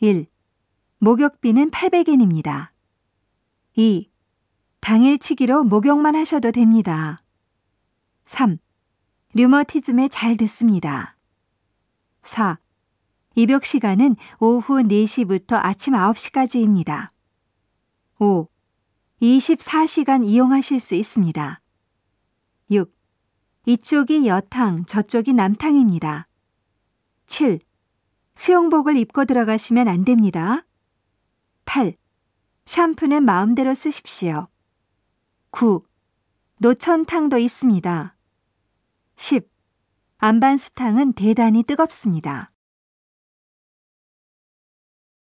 1. 목욕비는 800엔입니다. 2. 당일치기로 목욕만 하셔도 됩니다. 3. 류머티즘에 잘 듣습니다. 4. 입욕 시간은 오후 4시부터 아침 9시까지입니다. 5. 24시간 이용하실 수 있습니다. 6. 이쪽이 여탕, 저쪽이 남탕입니다. 7. 수영복을 입고 들어가시면 안 됩니다. 8. 샴푸는 마음대로 쓰십시오. 9. 노천탕도 있습니다. 10. 안반수탕은 대단히 뜨겁습니다.